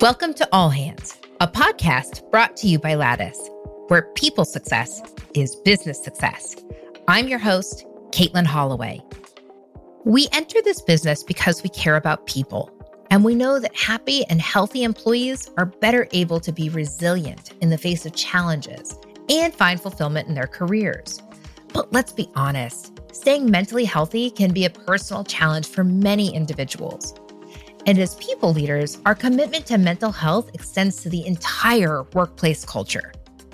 Welcome to All Hands, a podcast brought to you by Lattice, where people success is business success. I'm your host, Caitlin Holloway. We enter this business because we care about people, and we know that happy and healthy employees are better able to be resilient in the face of challenges and find fulfillment in their careers. But let's be honest, staying mentally healthy can be a personal challenge for many individuals. And as people leaders, our commitment to mental health extends to the entire workplace culture.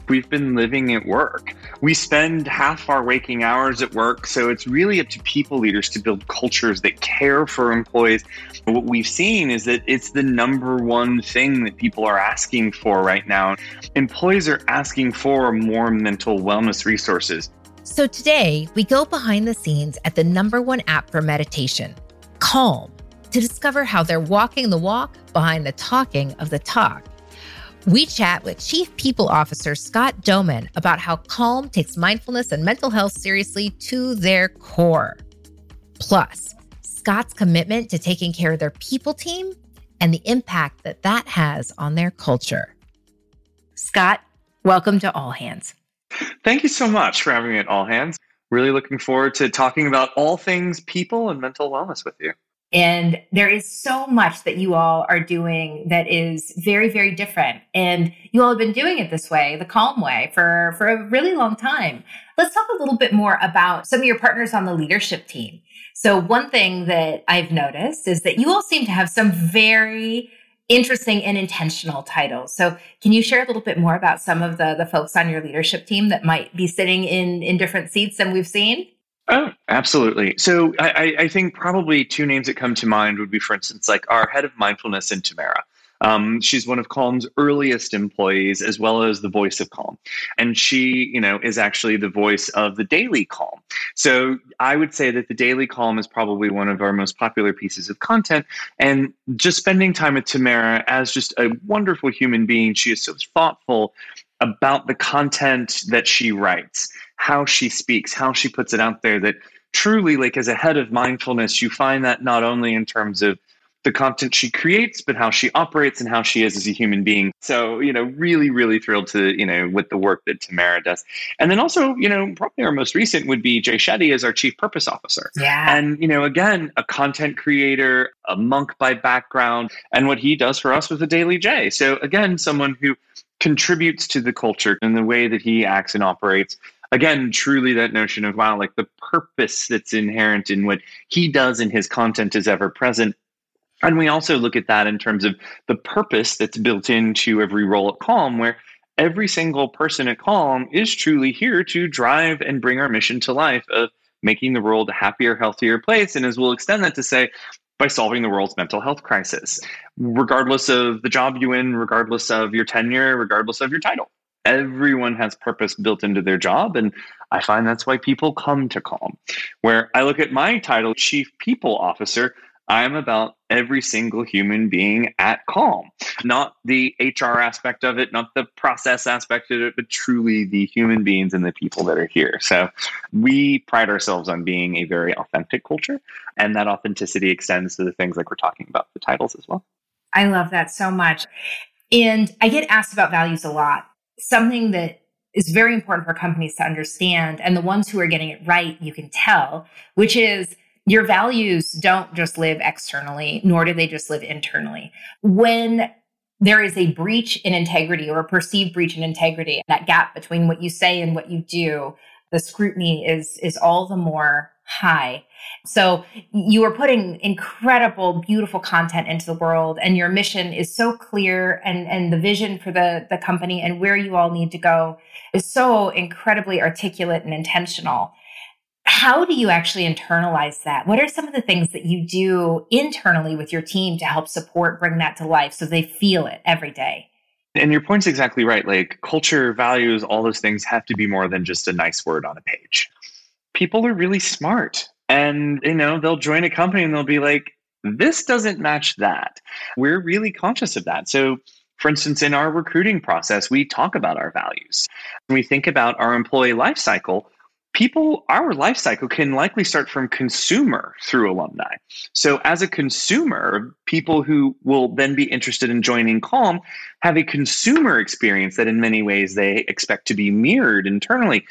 We've been living at work. We spend half our waking hours at work. So it's really up to people leaders to build cultures that care for employees. What we've seen is that it's the number one thing that people are asking for right now. Employees are asking for more mental wellness resources. So today, we go behind the scenes at the number one app for meditation, Calm to discover how they're walking the walk behind the talking of the talk. We chat with Chief People Officer Scott Domann about how Calm takes mindfulness and mental health seriously to their core. Plus, Scott's commitment to taking care of their people team and the impact that that has on their culture. Scott, welcome to All Hands. Thank you so much for having me at All Hands. Really looking forward to talking about all things people and mental wellness with you. And there is so much that you all are doing that is very, very different. And you all have been doing it this way, the calm way, for, for a really long time. Let's talk a little bit more about some of your partners on the leadership team. So, one thing that I've noticed is that you all seem to have some very interesting and intentional titles. So, can you share a little bit more about some of the, the folks on your leadership team that might be sitting in, in different seats than we've seen? Oh, absolutely. So I, I, think probably two names that come to mind would be, for instance, like our head of mindfulness in Tamara. Um, she's one of Calm's earliest employees, as well as the voice of Calm, and she, you know, is actually the voice of the Daily Calm. So I would say that the Daily Calm is probably one of our most popular pieces of content. And just spending time with Tamara as just a wonderful human being, she is so thoughtful about the content that she writes how she speaks, how she puts it out there that truly like as a head of mindfulness, you find that not only in terms of the content she creates, but how she operates and how she is as a human being. So, you know, really, really thrilled to, you know, with the work that Tamara does. And then also, you know, probably our most recent would be Jay Shetty as our chief purpose officer. Yeah. And, you know, again, a content creator, a monk by background, and what he does for us with the Daily Jay. So again, someone who contributes to the culture and the way that he acts and operates again, truly that notion of wow, like the purpose that's inherent in what he does and his content is ever present. And we also look at that in terms of the purpose that's built into every role at Calm, where every single person at Calm is truly here to drive and bring our mission to life of making the world a happier, healthier place. And as we'll extend that to say, by solving the world's mental health crisis, regardless of the job you in, regardless of your tenure, regardless of your title everyone has purpose built into their job and i find that's why people come to calm. Where i look at my title chief people officer i'm about every single human being at calm. Not the hr aspect of it not the process aspect of it but truly the human beings and the people that are here. So we pride ourselves on being a very authentic culture and that authenticity extends to the things like we're talking about the titles as well. I love that so much. And I get asked about values a lot something that is very important for companies to understand. And the ones who are getting it right, you can tell, which is your values don't just live externally, nor do they just live internally. When there is a breach in integrity or a perceived breach in integrity, that gap between what you say and what you do, the scrutiny is, is all the more high. So you are putting incredible, beautiful content into the world and your mission is so clear and, and the vision for the, the company and where you all need to go is so incredibly articulate and intentional. How do you actually internalize that? What are some of the things that you do internally with your team to help support, bring that to life so they feel it every day? And your point's exactly right. Like culture, values, all those things have to be more than just a nice word on a page people are really smart and you know they'll join a company and they'll be like this doesn't match that. We're really conscious of that. So for instance in our recruiting process we talk about our values. When we think about our employee life cycle people, our life cycle can likely start from consumer through alumni. So, as a consumer, people who will then be interested in joining Calm have a consumer experience that, in many ways, they expect to be mirrored internally.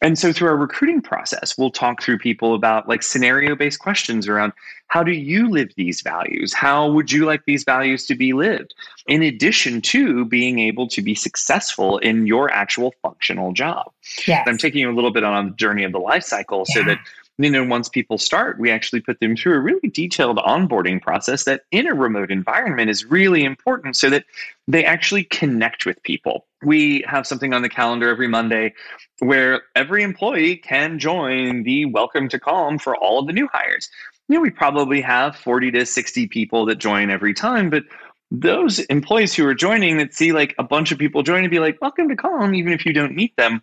And so, through our recruiting process, we'll talk through people about like scenario based questions around how do you live these values? How would you like these values to be lived? In addition to being able to be successful in your actual functional job. Yes. I'm taking you a little bit on the journey of the life cycle yeah. so that you know once people start we actually put them through a really detailed onboarding process that in a remote environment is really important so that they actually connect with people we have something on the calendar every monday where every employee can join the welcome to calm for all of the new hires you know, we probably have 40 to 60 people that join every time, but those employees who are joining that see like a bunch of people join and be like, welcome to Calm, even if you don't meet them,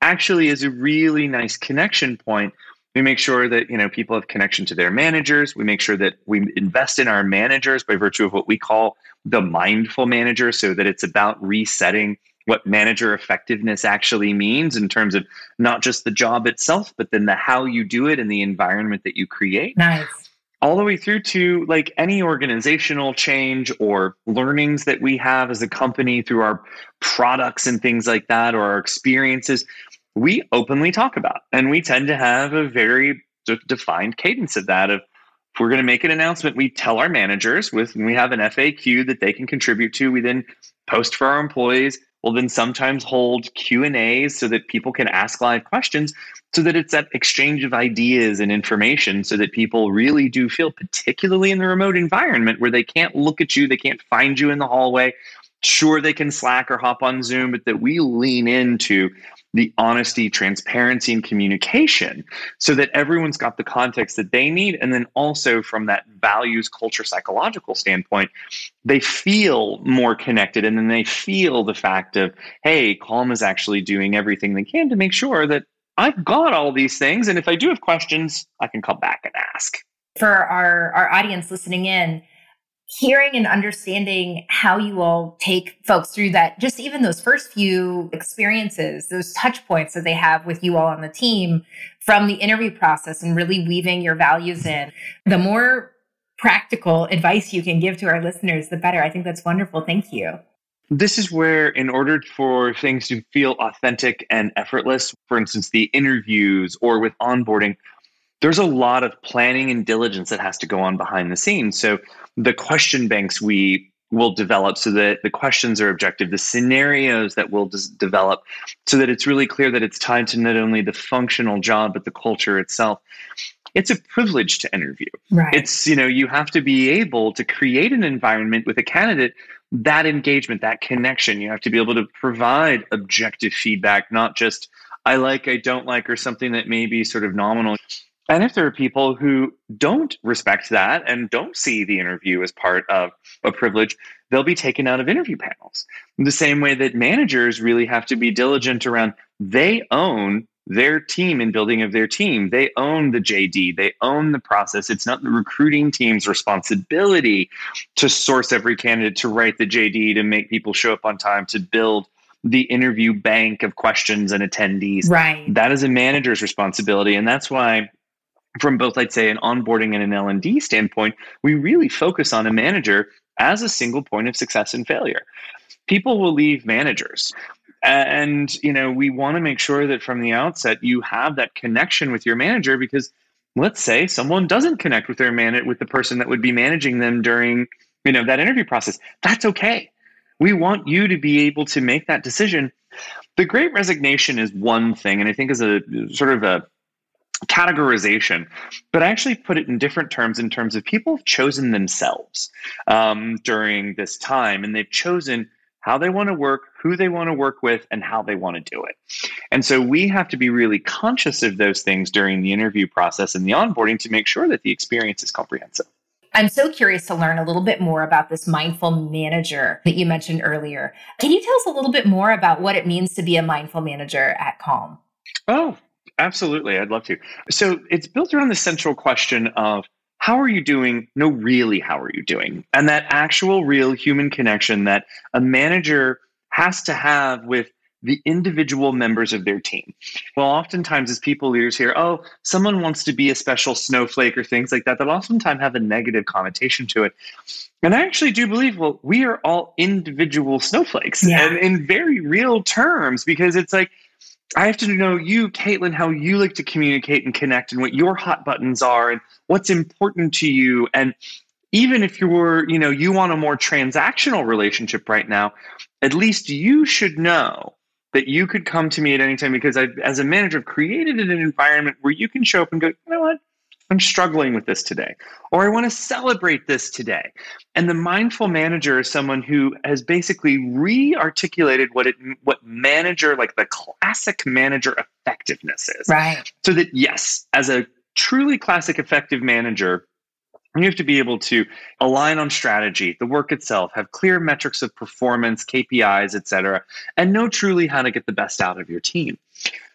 actually is a really nice connection point. We make sure that you know people have connection to their managers. We make sure that we invest in our managers by virtue of what we call the mindful manager, so that it's about resetting what manager effectiveness actually means in terms of not just the job itself, but then the how you do it and the environment that you create. Nice. All the way through to like any organizational change or learnings that we have as a company through our products and things like that, or our experiences, we openly talk about. And we tend to have a very de- defined cadence of that. Of if we're going to make an announcement, we tell our managers with, we have an FAQ that they can contribute to. We then post for our employees We'll then sometimes hold Q and A's so that people can ask live questions so that it's that exchange of ideas and information so that people really do feel particularly in the remote environment where they can't look at you they can't find you in the hallway sure they can slack or hop on zoom but that we lean into the honesty, transparency, and communication so that everyone's got the context that they need. And then also from that values, culture, psychological standpoint, they feel more connected. And then they feel the fact of, hey, Calm is actually doing everything they can to make sure that I've got all these things. And if I do have questions, I can come back and ask. For our, our audience listening in, hearing and understanding how you all take folks through that, just even those first few experiences, those touch points that they have with you all on the team from the interview process and really weaving your values in, the more practical advice you can give to our listeners, the better. I think that's wonderful. Thank you. This is where, in order for things to feel authentic and effortless, for instance, the interviews or with onboarding, there's a lot of planning and diligence that has to go on behind the scenes. So the question banks we will develop so that the questions are objective, the scenarios that we'll develop so that it's really clear that it's tied to not only the functional job, but the culture itself. It's a privilege to interview. Right. It's, you know, you have to be able to create an environment with a candidate, that engagement, that connection. You have to be able to provide objective feedback, not just I like, I don't like, or something that may be sort of nominal. And if there are people who don't respect that and don't see the interview as part of a privilege, they'll be taken out of interview panels. In the same way that managers really have to be diligent around they own their team and building of their team. They own the JD, they own the process. It's not the recruiting team's responsibility to source every candidate, to write the JD, to make people show up on time, to build the interview bank of questions and attendees. Right. That is a manager's responsibility. And that's why from both, I'd say, an onboarding and an L&D standpoint, we really focus on a manager as a single point of success and failure. People will leave managers. And, you know, we want to make sure that from the outset you have that connection with your manager because let's say someone doesn't connect with their man with the person that would be managing them during, you know, that interview process. That's okay. We want you to be able to make that decision. The great resignation is one thing, and I think is a sort of a categorization, but I actually put it in different terms in terms of people have chosen themselves um, during this time, and they've chosen how they want to work, who they want to work with, and how they want to do it. And so we have to be really conscious of those things during the interview process and the onboarding to make sure that the experience is comprehensive. I'm so curious to learn a little bit more about this mindful manager that you mentioned earlier. Can you tell us a little bit more about what it means to be a mindful manager at Calm? Oh, Absolutely. I'd love to. So it's built around the central question of how are you doing? No, really, how are you doing? And that actual real human connection that a manager has to have with the individual members of their team. Well, oftentimes as people leaders hear, oh, someone wants to be a special snowflake or things like that, that oftentimes have a negative connotation to it. And I actually do believe, well, we are all individual snowflakes yeah. and in very real terms, because it's like, I have to know you, Caitlin, how you like to communicate and connect and what your hot buttons are and what's important to you. And even if you're, you know, you want a more transactional relationship right now, at least you should know that you could come to me at any time because I, as a manager, have created an environment where you can show up and go, you know what? I'm struggling with this today, or I want to celebrate this today. And the mindful manager is someone who has basically re-articulated what it what manager, like the classic manager effectiveness is. Right. So that yes, as a truly classic effective manager, you have to be able to align on strategy, the work itself, have clear metrics of performance, KPIs, et cetera, and know truly how to get the best out of your team.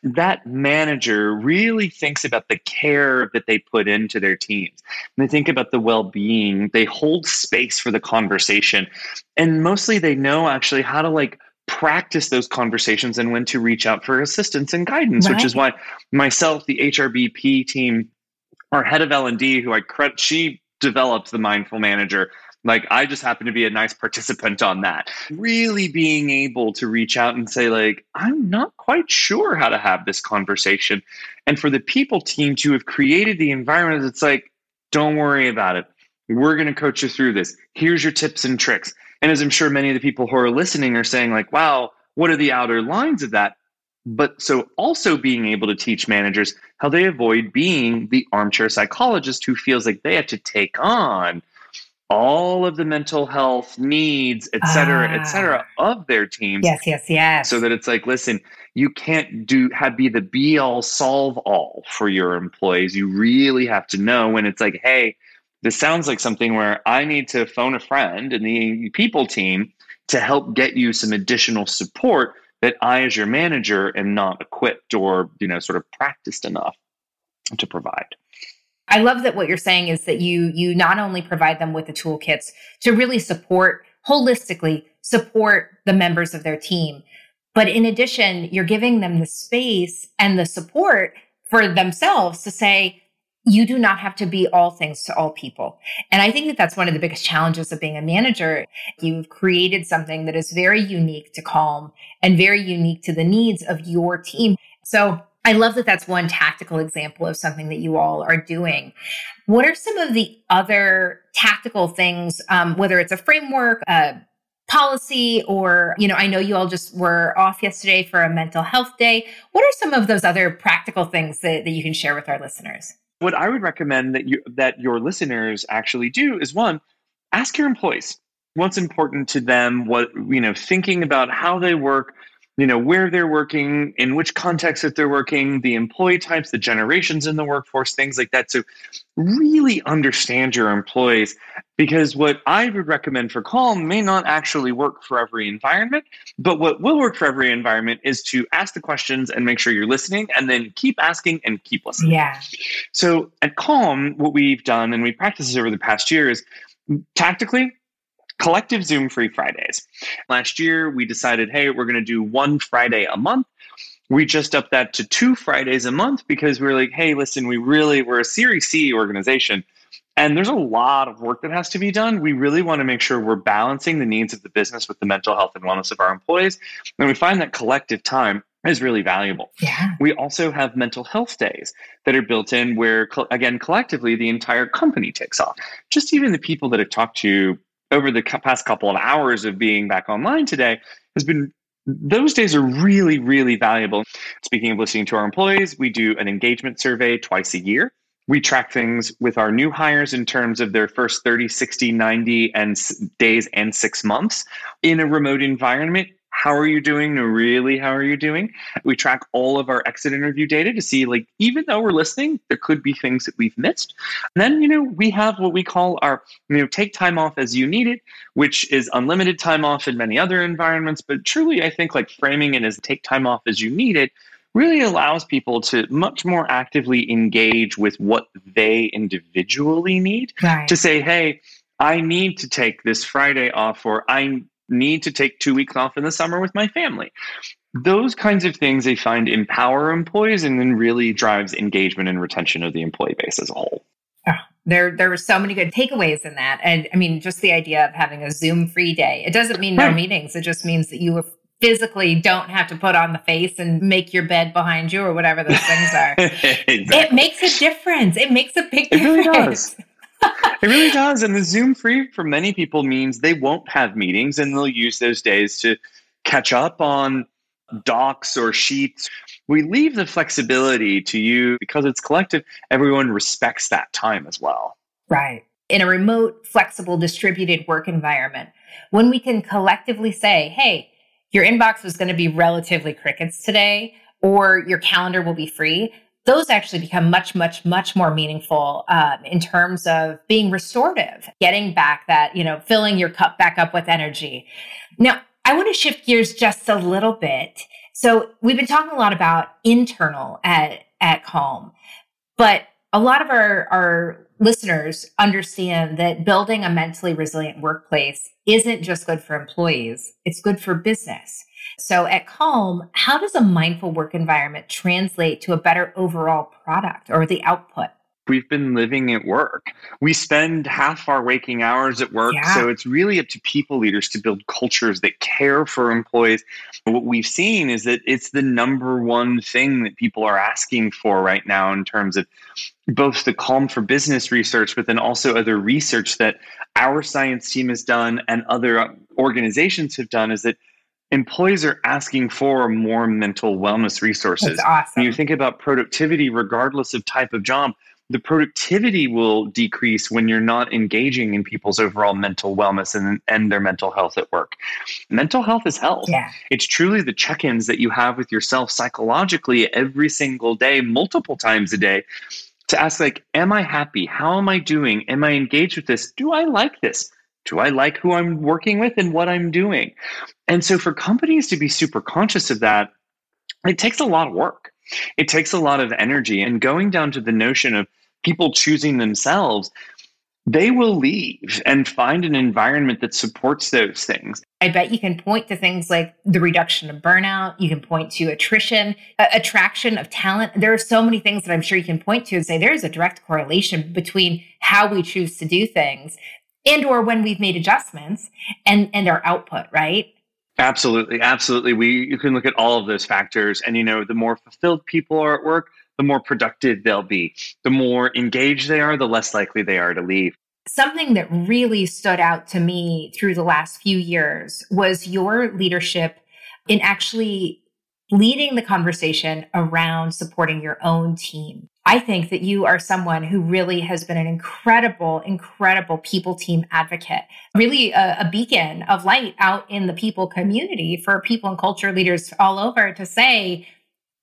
That manager really thinks about the care that they put into their teams. And they think about the well being, they hold space for the conversation. And mostly they know actually how to like practice those conversations and when to reach out for assistance and guidance, right. which is why myself, the HRBP team, our head of L&D, who I credit, she developed the mindful manager like i just happen to be a nice participant on that. Really being able to reach out and say like i'm not quite sure how to have this conversation. And for the people team to have created the environment it's like don't worry about it. We're going to coach you through this. Here's your tips and tricks. And as i'm sure many of the people who are listening are saying like wow what are the outer lines of that? But so also being able to teach managers how they avoid being the armchair psychologist who feels like they have to take on all of the mental health needs, et cetera, ah. et cetera, of their teams. Yes, yes, yes. So that it's like, listen, you can't do have be the be all solve all for your employees. You really have to know when it's like, hey, this sounds like something where I need to phone a friend in the people team to help get you some additional support that I, as your manager, am not equipped or, you know, sort of practiced enough to provide. I love that what you're saying is that you you not only provide them with the toolkits to really support holistically support the members of their team, but in addition, you're giving them the space and the support for themselves to say, you do not have to be all things to all people. And I think that that's one of the biggest challenges of being a manager. You've created something that is very unique to Calm and very unique to the needs of your team. So I love that that's one tactical example of something that you all are doing. What are some of the other tactical things, um, whether it's a framework, a policy, or, you know, I know you all just were off yesterday for a mental health day. What are some of those other practical things that, that you can share with our listeners? What I would recommend that you that your listeners actually do is one, ask your employees what's important to them, what you know, thinking about how they work, you know where they're working in which context that they're working the employee types the generations in the workforce things like that. So really understand your employees because what i would recommend for calm may not actually work for every environment but what will work for every environment is to ask the questions and make sure you're listening and then keep asking and keep listening. Yeah. So at calm what we've done and we practiced this over the past year is tactically collective Zoom free Fridays. Last year, we decided, hey, we're going to do one Friday a month. We just upped that to two Fridays a month because we are like, hey, listen, we really, we're a Series C organization. And there's a lot of work that has to be done. We really want to make sure we're balancing the needs of the business with the mental health and wellness of our employees. And we find that collective time is really valuable. Yeah. We also have mental health days that are built in where, again, collectively, the entire company takes off. Just even the people that have talked to over the past couple of hours of being back online today has been those days are really, really valuable. Speaking of listening to our employees, we do an engagement survey twice a year. We track things with our new hires in terms of their first 30, 60, 90 and days and six months in a remote environment how are you doing no really how are you doing. We track all of our exit interview data to see like even though we're listening there could be things that we've missed. And then you know we have what we call our you know take time off as you need it which is unlimited time off in many other environments. But truly i think like framing it as take time off as you need it really allows people to much more actively engage with what they individually need right. to say hey I need to take this Friday off, or I need to take two weeks off in the summer with my family. those kinds of things they find empower employees and then really drives engagement and retention of the employee base as a whole. Oh, there, there were so many good takeaways in that. And I mean, just the idea of having a Zoom free day. It doesn't mean no right. meetings. It just means that you physically don't have to put on the face and make your bed behind you or whatever those things are. exactly. It makes a difference. It makes a big difference. It really does. It really does. And the Zoom free for many people means they won't have meetings and they'll use those days to catch up on docs or sheets. We leave the flexibility to you because it's collective. Everyone respects that time as well. Right. In a remote, flexible, distributed work environment, when we can collectively say, hey, your inbox was going to be relatively crickets today, or your calendar will be free, those actually become much, much, much more meaningful um, in terms of being restorative, getting back that, you know, filling your cup back up with energy. Now, I want to shift gears just a little bit. So we've been talking a lot about internal at, at Calm, but a lot of our, our listeners understand that building a mentally resilient workplace isn't just good for employees, it's good for business. So at Calm, how does a mindful work environment translate to a better overall product or the output? we've been living at work. We spend half our waking hours at work. Yeah. So it's really up to people leaders to build cultures that care for employees. What we've seen is that it's the number one thing that people are asking for right now in terms of both the Calm for Business research, but then also other research that our science team has done and other organizations have done is that employees are asking for more mental wellness resources. That's awesome. When you think about productivity, regardless of type of job, the productivity will decrease when you're not engaging in people's overall mental wellness and, and their mental health at work. Mental health is health. Yeah. It's truly the check ins that you have with yourself psychologically every single day, multiple times a day, to ask, like, am I happy? How am I doing? Am I engaged with this? Do I like this? Do I like who I'm working with and what I'm doing? And so, for companies to be super conscious of that, it takes a lot of work. It takes a lot of energy. And going down to the notion of people choosing themselves, they will leave and find an environment that supports those things. I bet you can point to things like the reduction of burnout. You can point to attrition, uh, attraction of talent. There are so many things that I'm sure you can point to and say there's a direct correlation between how we choose to do things and or when we've made adjustments and and our output, right? Absolutely, absolutely. We you can look at all of those factors and you know the more fulfilled people are at work, the more productive they'll be. The more engaged they are, the less likely they are to leave. Something that really stood out to me through the last few years was your leadership in actually leading the conversation around supporting your own team. I think that you are someone who really has been an incredible, incredible people team advocate, really a, a, beacon of light out in the people community for people and culture leaders all over to say,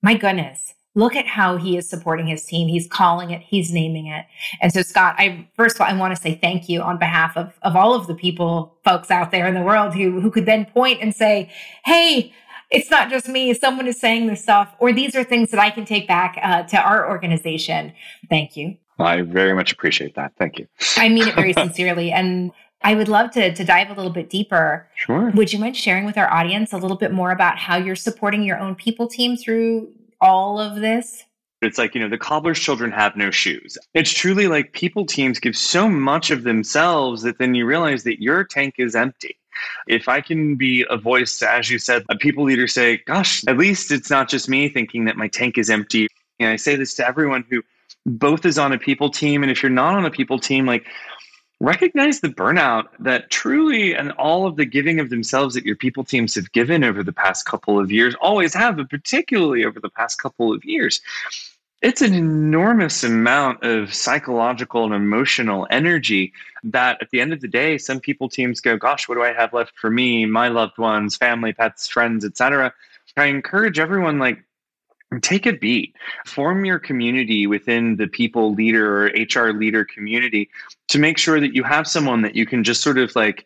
my goodness, look at how he is supporting his team. He's calling it, he's naming it. And so, Scott, I first of all, I want to say thank you on behalf of, of all of the people, folks out there in the world who, who could then point and say, hey, it's not just me. Someone is saying this stuff, or these are things that I can take back uh, to our organization. Thank you. I very much appreciate that. Thank you. I mean it very sincerely. And I would love to, to dive a little bit deeper. Sure. Would you mind sharing with our audience a little bit more about how you're supporting your own people team through all of this? It's like, you know, the cobbler's children have no shoes. It's truly like people teams give so much of themselves that then you realize that your tank is empty. If I can be a voice, as you said, a people leader say, gosh, at least it's not just me thinking that my tank is empty. And I say this to everyone who both is on a people team. And if you're not on a people team, like recognize the burnout that truly and all of the giving of themselves that your people teams have given over the past couple of years always have, but particularly over the past couple of years. It's an enormous amount of psychological and emotional energy that at the end of the day, some people teams go, gosh, what do I have left for me, my loved ones, family, pets, friends, etc. I encourage everyone like take a beat form your community within the people leader or hr leader community to make sure that you have someone that you can just sort of like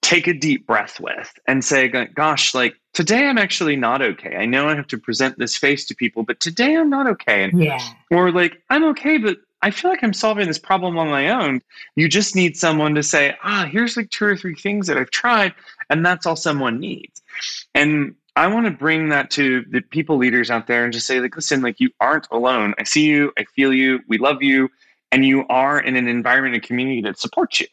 take a deep breath with and say gosh like today i'm actually not okay i know i have to present this face to people but today i'm not okay and, yeah. or like i'm okay but i feel like i'm solving this problem on my own you just need someone to say ah here's like two or three things that i've tried and that's all someone needs and I want to bring that to the people leaders out there and just say, like, listen, like you aren't alone. I see you, I feel you, we love you, and you are in an environment and community that supports you.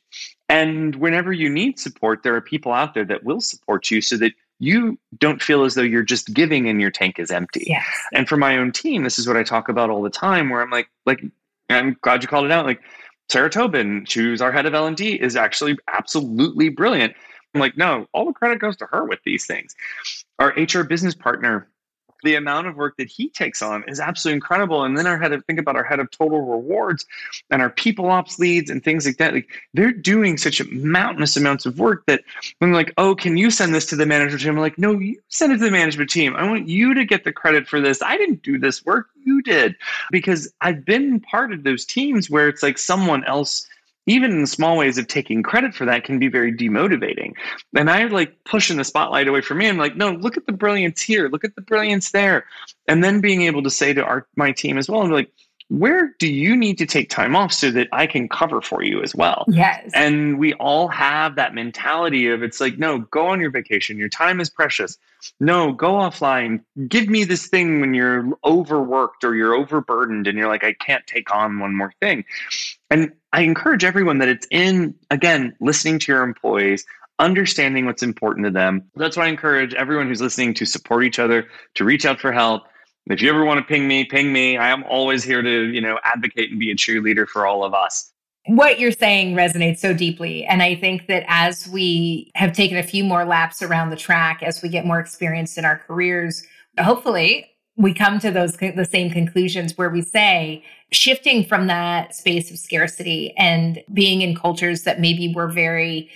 And whenever you need support, there are people out there that will support you so that you don't feel as though you're just giving and your tank is empty. Yes. And for my own team, this is what I talk about all the time where I'm like, like, I'm glad you called it out. Like Sarah Tobin, who's our head of L&D, is actually absolutely brilliant. I'm like, no, all the credit goes to her with these things. Our HR business partner, the amount of work that he takes on is absolutely incredible. And then our head of think about our head of total rewards and our people ops leads and things like that. Like they're doing such mountainous amounts of work that when like, oh, can you send this to the management team? I'm like, no, you send it to the management team. I want you to get the credit for this. I didn't do this work. You did. Because I've been part of those teams where it's like someone else even in small ways of taking credit for that can be very demotivating. And I like pushing the spotlight away from me. I'm like, no, look at the brilliance here, look at the brilliance there. And then being able to say to our my team as well, I'm like, where do you need to take time off so that I can cover for you as well? Yes. And we all have that mentality of it's like, no, go on your vacation. Your time is precious. No, go offline. Give me this thing when you're overworked or you're overburdened and you're like, I can't take on one more thing. And I encourage everyone that it's in, again, listening to your employees, understanding what's important to them. That's why I encourage everyone who's listening to support each other, to reach out for help. If you ever want to ping me, ping me. I am always here to, you know, advocate and be a cheerleader for all of us. What you're saying resonates so deeply. And I think that as we have taken a few more laps around the track, as we get more experience in our careers, hopefully we come to those the same conclusions where we say shifting from that space of scarcity and being in cultures that maybe were very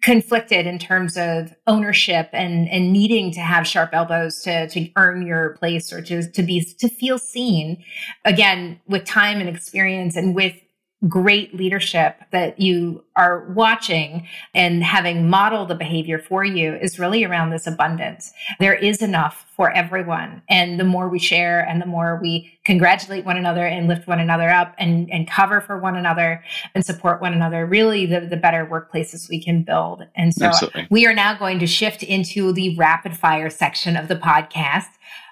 conflicted in terms of ownership and and needing to have sharp elbows to to earn your place or to to be to feel seen again with time and experience and with great leadership that you are watching and having modeled the behavior for you is really around this abundance. There is enough for everyone. And the more we share and the more we congratulate one another and lift one another up and, and cover for one another and support one another, really the, the better workplaces we can build. And so Absolutely. we are now going to shift into the rapid fire section of the podcast.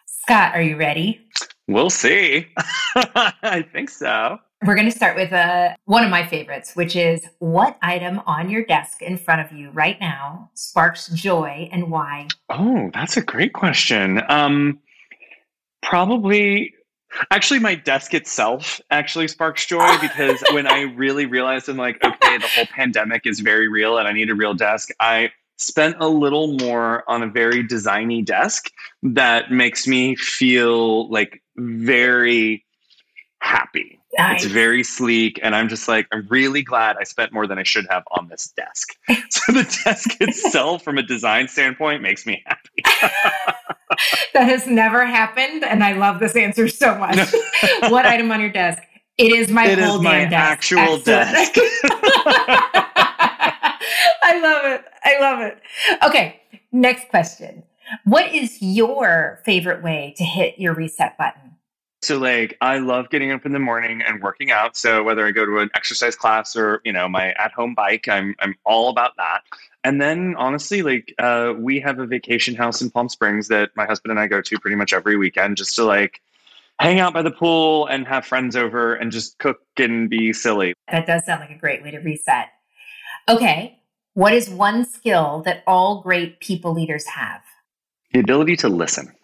Scott, are you ready? We'll see. I think so. We're going to start with uh, one of my favorites, which is what item on your desk in front of you right now sparks joy and why? Oh, that's a great question. Um, probably, actually, my desk itself actually sparks joy because when I really realized I'm like, okay, the whole pandemic is very real and I need a real desk, I spent a little more on a very designy desk that makes me feel like very happy Nice. It's very sleek, and I'm just like, I'm really glad I spent more than I should have on this desk. so the desk itself, from a design standpoint, makes me happy. that has never happened, and I love this answer so much. what item on your desk? It is my it whole is my desk. actual desk. I love it. I love it. Okay, next question. What is your favorite way to hit your reset button? So like I love getting up in the morning and working out. So whether I go to an exercise class or, you know, my at-home bike, I'm I'm all about that. And then honestly, like uh, we have a vacation house in Palm Springs that my husband and I go to pretty much every weekend just to like hang out by the pool and have friends over and just cook and be silly. That does sound like a great way to reset. Okay. What is one skill that all great people leaders have? The ability to listen.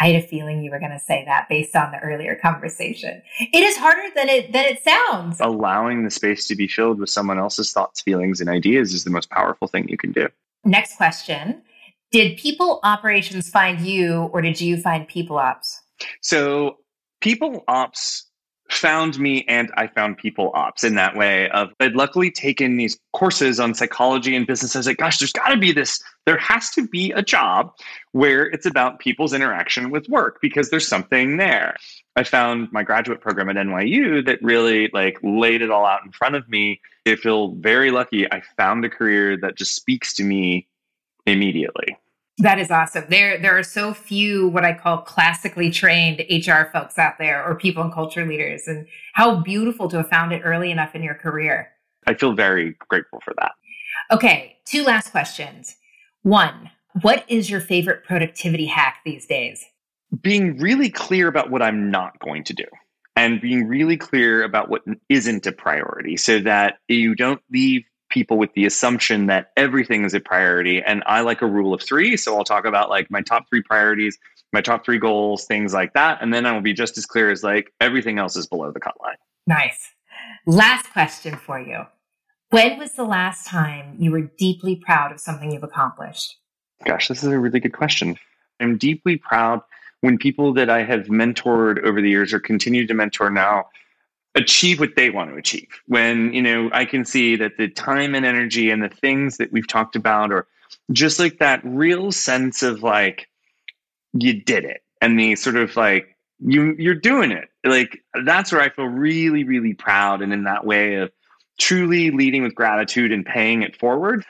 I had a feeling you were going to say that based on the earlier conversation. It is harder than it than it sounds. Allowing the space to be filled with someone else's thoughts, feelings, and ideas is the most powerful thing you can do. Next question. Did people operations find you or did you find people ops? So people ops found me and I found people ops in that way of I'd luckily taken these courses on psychology and business. I was like, gosh, there's got to be this, there has to be a job where it's about people's interaction with work because there's something there. I found my graduate program at NYU that really like laid it all out in front of me. I feel very lucky. I found a career that just speaks to me immediately. That is awesome. There, there are so few what I call classically trained HR folks out there, or people and culture leaders, and how beautiful to have found it early enough in your career. I feel very grateful for that. Okay, two last questions. One, What is your favorite productivity hack these days? Being really clear about what I'm not going to do and being really clear about what isn't a priority so that you don't leave people with the assumption that everything is a priority. And I like a rule of three. So I'll talk about like my top three priorities, my top three goals, things like that. And then I will be just as clear as like everything else is below the cut line. Nice. Last question for you. When was the last time you were deeply proud of something you've accomplished? Gosh, this is a really good question. I'm deeply proud when people that I have mentored over the years or continue to mentor now achieve what they want to achieve. When, you know, I can see that the time and energy and the things that we've talked about or just like that real sense of like you did it and the sort of like you you're doing it. Like that's where I feel really really proud and in that way of truly leading with gratitude and paying it forward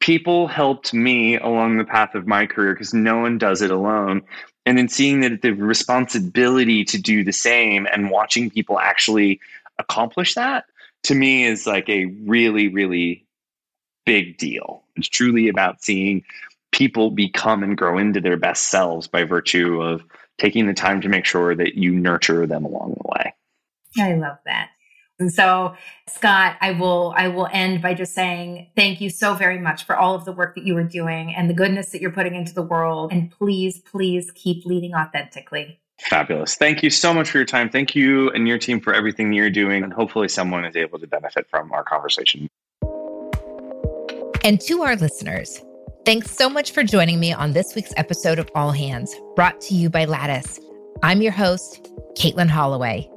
people helped me along the path of my career because no one does it alone. And then seeing that the responsibility to do the same and watching people actually accomplish that to me is like a really, really big deal. It's truly about seeing people become and grow into their best selves by virtue of taking the time to make sure that you nurture them along the way. I love that. And so, Scott, I will I will end by just saying thank you so very much for all of the work that you are doing and the goodness that you're putting into the world. And please, please keep leading authentically. Fabulous. Thank you so much for your time. Thank you and your team for everything you're doing. And hopefully someone is able to benefit from our conversation. And to our listeners, thanks so much for joining me on this week's episode of All Hands, brought to you by Lattice. I'm your host, Caitlin Holloway.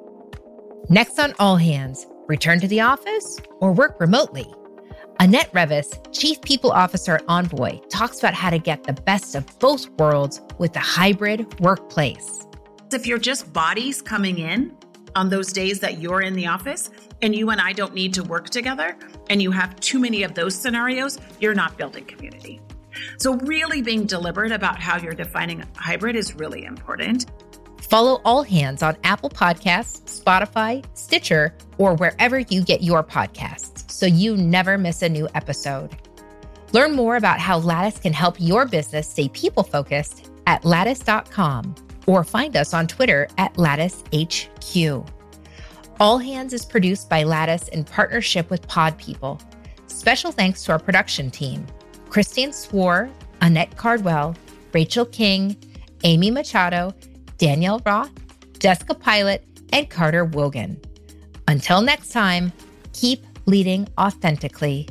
Next on All Hands, return to the office or work remotely. Annette Reavis, Chief People Officer at Envoy, talks about how to get the best of both worlds with the hybrid workplace. If you're just bodies coming in on those days that you're in the office and you and I don't need to work together, and you have too many of those scenarios, you're not building community. So, really being deliberate about how you're defining hybrid is really important. Follow All Hands on Apple Podcasts, Spotify, Stitcher, or wherever you get your podcasts so you never miss a new episode. Learn more about how Lattice can help your business stay people focused at lattice.com or find us on Twitter at LatticeHQ. All Hands is produced by Lattice in partnership with Pod People. Special thanks to our production team Christine Swore, Annette Cardwell, Rachel King, Amy Machado, Danielle Roth, Jessica Pilot, and Carter Wogan. Until next time, keep leading authentically.